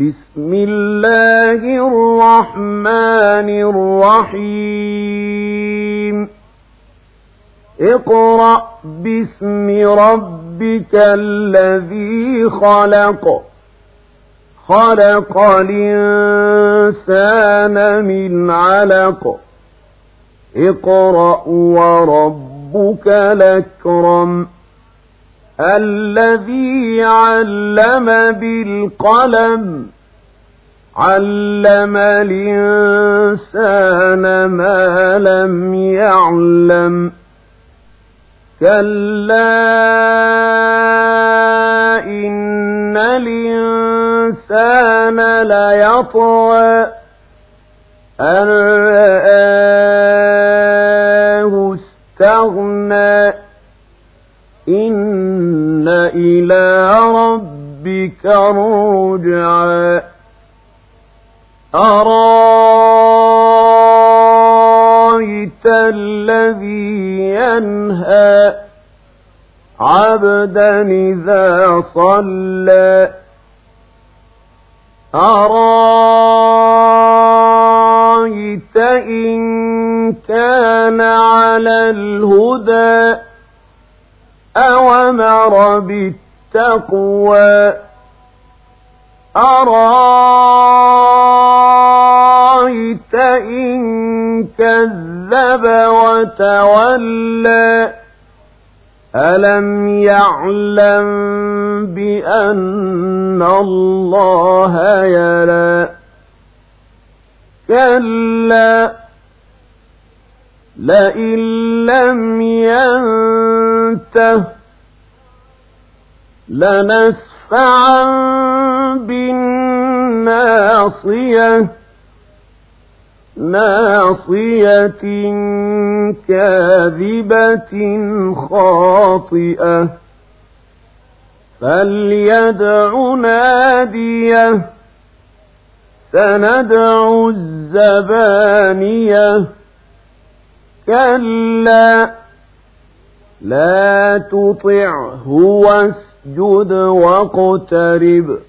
بسم الله الرحمن الرحيم. اقرأ باسم ربك الذي خلق. خلق الإنسان من علق. اقرأ وربك الأكرم. الذي علم بالقلم علم الإنسان ما لم يعلم. كلا إن الإنسان ليطغى أن رآه استغنى. إن إلى ربك الرجعى. أرايت الذي ينهى عبدا إذا صلى. أرايت إن كان على الهدى. أومر بالتقوى. أرأيت إن كذب وتولى؟ ألم يعلم بأن الله يرى كلا. لئن لم ينته لنسفعا بالناصية ناصية كاذبة خاطئة. فليدع نادية سندع الزبانية. كلا لا تطعه واسجد واقترب.